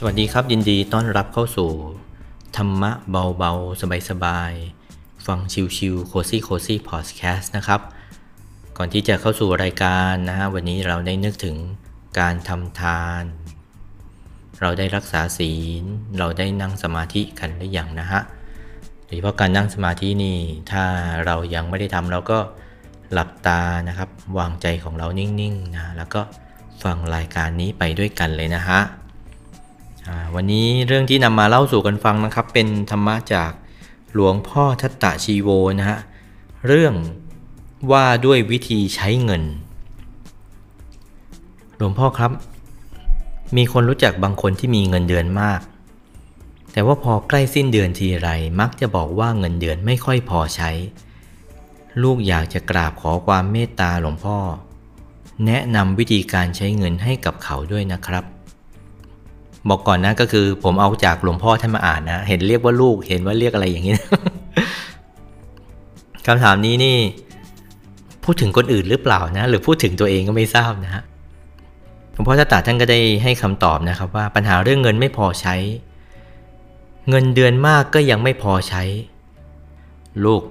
สวัสดีครับยินดีต้อนรับเข้าสู่ ธรรมะเบาๆ สบายๆ ฟังชิวๆโคซี่โคซี่พอดแคสต์นะครับ ก่อนที่จะเข้าสู่รายการนะฮะวันนี้เราได้นึกถึงการทำทาน เราได้รักษาศีล เราได้นั่งสมาธิกันหรือยังนะฮะโดยเฉพาะการนั่งสมาธินี่ ถ้าเรายังไม่ได้ทำเราก็หลับตานะครับ วางใจของเรานิ่งๆนะแล้วก็ฟังรายการนี้ไปด้วยกันเลยนะฮะ วันนี้เรื่องที่นำมาเล่าสู่กันฟังนะครับ เป็นธรรมะจากหลวงพ่อทัตตะชีโวนะฮะเรื่องว่าด้วยวิธีใช้เงิน หลวงพ่อครับ มีคนรู้จักบางคนที่มีเงินเดือนมาก แต่ว่าพอใกล้สิ้นเดือนทีไรมักจะบอกว่าเงินเดือนไม่ค่อยพอใช้ ลูกอยากจะกราบขอความเมตตาหลวงพ่อ แนะนำวิธีการใช้เงินให้กับเขาด้วยนะครับ บอกก่อนนะก็คือผมเอาจากหลวงพ่อท่านมาอ่านนะ เห็นเรียกว่าลูกเห็นว่าเรียกอะไรอย่างนี้คำถามนี้นี่ พูดถึงคนอื่นหรือเปล่านะ หรือพูดถึงตัวเองก็ไม่ทราบนะฮะหลวงพ่อตาท่านก็ได้ให้คำตอบนะครับ ว่าปัญหาเรื่องเงินไม่พอใช้ เงินเดือนมากก็ยังไม่พอใช้ ลูก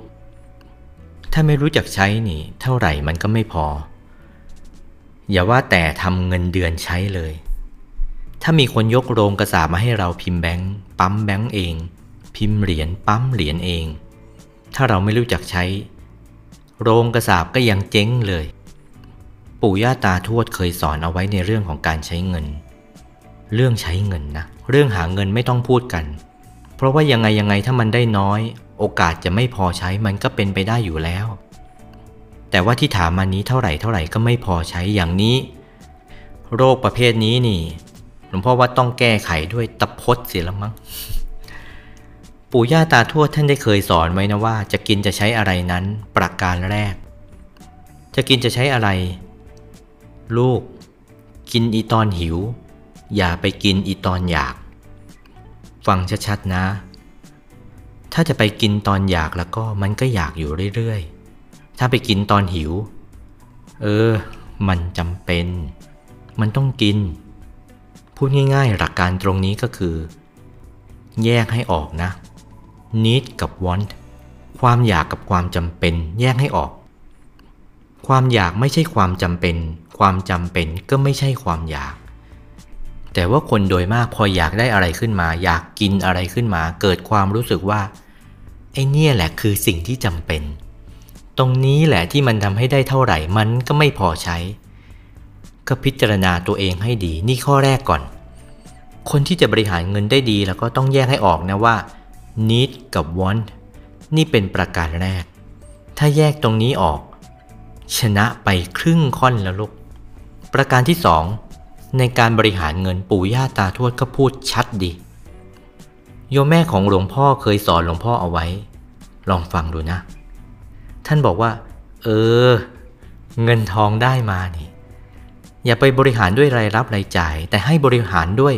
ถ้าไม่รู้จักใช้นี่ เท่าไหร่มันก็ไม่พอ อย่าว่าแต่ทำเงินเดือนใช้เลย ถ้ามีคนยกโรงกระสามาให้เราพิมพ์แบงค์ปั๊มแบงค์เอง พิมพ์เหรียญปั๊มเหรียญเอง ถ้าเราไม่รู้จักใช้ โรงกระสาบก็ยังเจ๊งเลย ปู่ย่าตาทวดเคยสอนเอาไว้ในเรื่องของการใช้เงิน เรื่องใช้เงินนะ เรื่องหาเงินไม่ต้องพูดกัน เพราะว่ายังไงยังไงถ้ามันได้น้อย โอกาสจะไม่พอใช้มันก็เป็นไปได้อยู่แล้ว แต่ว่าที่ถามมานี้เท่าไหร่เท่าไหร่ก็ไม่พอใช้อย่างนี้ โรคประเภทนี้นี่ งพ่อว่าต้องแก้ไขด้วยตะพดเสียแล้วมั้ง ปู่ย่าตาทวดท่านได้เคยสอนไว้นะว่า จะกินจะใช้อะไรนั้นประการแรก จะกินจะใช้อะไร ลูก กินอีตอนหิว อย่าไปกินอีตอนอยาก ฟังชัดๆนะ ถ้าจะไปกินตอนอยากแล้วก็มันก็อยากอยู่เรื่อยๆ ถ้าไปกินตอนหิว เออ มันจำเป็น มันต้องกิน พูดง่ายๆ หลักการตรงนี้ก็คือ แยกให้ออกนะ need กับ want ความอยากกับความจำเป็น แยกให้ออก ความอยากไม่ใช่ความจำเป็น ความจำเป็นก็ไม่ใช่ความอยาก แต่ว่าคนโดยมากพออยากได้อะไรขึ้นมา อยากกินอะไรขึ้นมา เกิดความรู้สึกว่าไอ้นี่แหละคือสิ่งที่จำเป็น ตรงนี้แหละที่มันทำให้ได้เท่าไหร่มันก็ไม่พอใช้ ก็พิจารณาตัวเองให้ดี นี่ข้อแรกก่อน คนที่จะบริหารเงินได้ดีแล้วก็ต้องแยกให้ออกนะว่า need กับ want นี่เป็นประการแรก ถ้าแยกตรงนี้ออก ชนะไปครึ่งค่อนแล้วลูก ประการที่สองในการบริหารเงินปู่ย่าตาทวดก็พูดชัดดีโยมแม่ของหลวงพ่อเคยสอนหลวงพ่อเอาไว้ ลองฟังดูนะ ท่านบอกว่า เออ เงินทองได้มานี่ อย่าไปบริหารด้วยรายรับรายจ่าย แต่ให้บริหารด้วย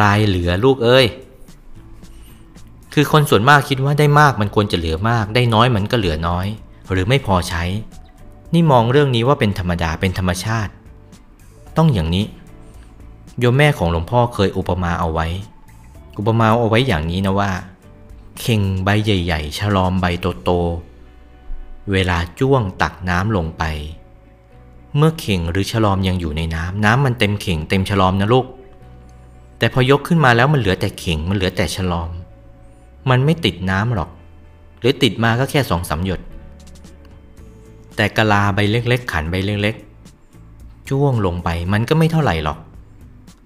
รายเหลือลูกเอ้ย คือคนส่วนมากคิดว่าได้มากมันควรจะเหลือมาก ได้น้อยมันก็เหลือน้อย หรือไม่พอใช้ นี่มองเรื่องนี้ว่าเป็นธรรมดาเป็นธรรมชาติ ต้องอย่างนี้ โยมแม่ของหลวงพ่อเคยอุปมาเอาไว้ อุปมาเอาไว้อย่างนี้นะว่า เข่งใบใหญ่ๆฉลอมใบโตๆเวลาจ้วงตักน้ำลงไป เมื่อเข่งหรือฉลอมยังอยู่ในน้ำน้ำมันเต็มเข่งเต็มฉลอมนะลูก แต่พอยกขึ้นมาแล้วมันเหลือแต่เข่งมันเหลือแต่ฉลอม มันไม่ติดน้ำหรอก หรือติดมาก็แค่สองสาหยด แต่กะลาใบเล็กๆ ขันใบเล็กๆ จ้วงลงไปมันก็ไม่เท่าไหร่หรอก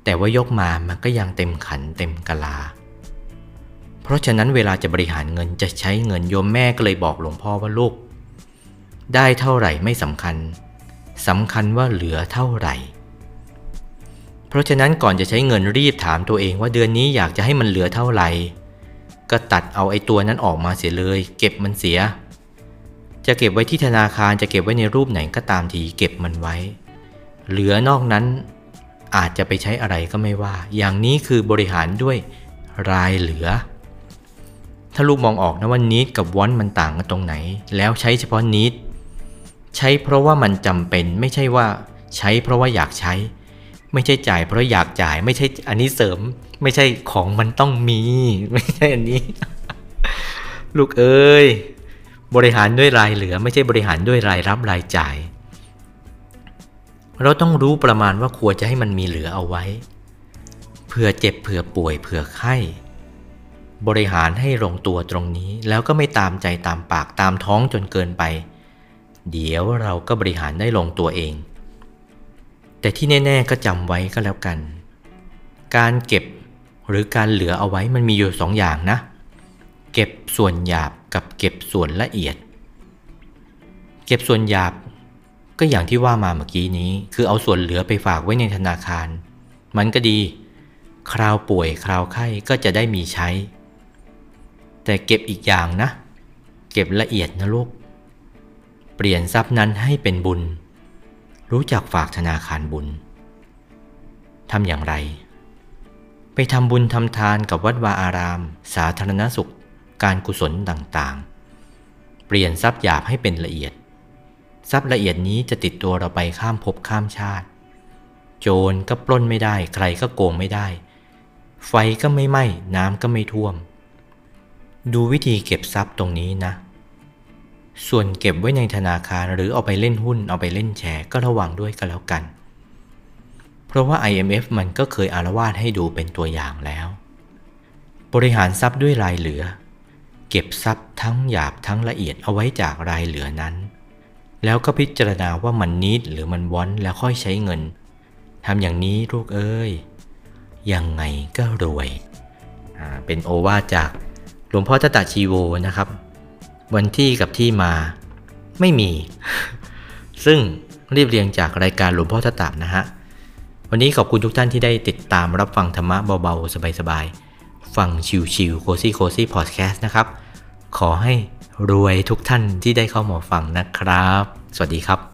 แต่ว่ายกมามันก็ยังเต็มขันเต็มกะลา เพราะฉะนั้นเวลาจะบริหารเงินจะใช้เงินโยมแม่ก็เลยบอกหลวงพ่อว่าลูก ได้เท่าไหร่ไม่สำคัญ สำคัญว่าเหลือเท่าไหร่ เพราะฉะนั้นก่อนจะใช้เงินรีบถามตัวเองว่าเดือนนี้อยากจะให้มันเหลือเท่าไหร่ ก็ตัดเอาไอ้ตัวนั้นออกมาเสียเลย เก็บมันเสีย จะเก็บไว้ที่ธนาคารจะเก็บไว้ในรูปไหนก็ตามทีเก็บมันไว้ เหลือนอกนั้นอาจจะไปใช้อะไรก็ไม่ว่า อย่างนี้คือบริหารด้วยรายเหลือ ถ้าลูกมองออกนะว่านิดกับวอนมันต่างกันตรงไหน แล้วใช้เฉพาะนิด ใช้เพราะว่ามันจำเป็นไม่ใช่ว่าใช้เพราะว่าอยากใช้ ไม่ใช่จ่ายเพราะอยากจ่ายไม่ใช่อันนี้เสริม ไม่ใช่ของมันต้องมี ไม่ใช่อันนี้ ลูกเอ้ยบริหารด้วยรายเหลือ ไม่ใช่บริหารด้วยรายรับรายจ่าย เราต้องรู้ประมาณว่าควรจะให้มันมีเหลือเอาไว้เผื่อเจ็บเผื่อป่วยเผื่อไข้ บริหารให้ลงตัวตรงนี้แล้วก็ไม่ตามใจตามปากตามท้องจนเกินไป เดี๋ยวเราก็บริหารได้ลงตัวเอง แต่ที่แน่ ๆ ก็จำไว้ก็แล้วกัน การเก็บหรือการเหลือเอาไว้มันมีอยู่สองอย่างนะ เก็บส่วนหยาบกับเก็บส่วนละเอียด เก็บส่วนหยาบก็อย่างที่ว่ามาเมื่อกี้นี้ คือเอาส่วนเหลือไปฝากไว้ในธนาคาร มันก็ดี คราวป่วยคราวไข้ก็จะได้มีใช้ แต่เก็บอีกอย่างนะ เก็บละเอียดนะลูก ปลี่ยนทรัพย์นั้นให้เป็นบุญ รู้จักฝากธนาคารบุญทำอย่างไร ไปทำบุญทำทานกับวัดวาอาราม สาธารณสุข การกุศลต่างๆ เปลี่ยนทรัพย์หยาบให้เป็นละเอียด ทรัพย์ละเอียดนี้จะติดตัวเราไปข้ามภพข้ามชาติ โจรก็ปล้นไม่ได้ ใครก็โกงไม่ได้ ไฟก็ไม่ไหม้น้ำก็ไม่ท่วม ดูวิธีเก็บทรัพย์ตรงนี้นะ ส่วนเก็บไว้ในธนาคารหรือเอาไปเล่นหุ้นเอาไปเล่นแชร์ก็ระวังด้วยก็แล้วกัน เพราะว่า IMF มันก็เคยอารวาสให้ดูเป็นตัวอย่างแล้ว บริหารทรัพย์ด้วยรายเหลือ เก็บทรัพย์ทั้งหยาบทั้งละเอียดเอาไว้จากรายเหลือนั้น แล้วก็พิจารณาว่ามันนิดหรือมันวอนแล้วค่อยใช้เงินทำอย่างนี้ลูกเอ้ยยังไงก็รวย เป็นโอวาจากหลวงพ่อตตาชีโวนะครับ วันที่กับที่มาไม่มี ซึ่งรีบเรียงจากรายการหลวงพ่อตตานะฮะ วันนี้ขอบคุณทุกท่านที่ได้ติดตามรับฟังธรรมะเบาๆ สบายๆ ฟังชิวๆโคซี่โคซี่พอดแคสต์นะครับ ขอให้รวยทุกท่านที่ได้เข้ามาฟังนะครับ สวัสดีครับ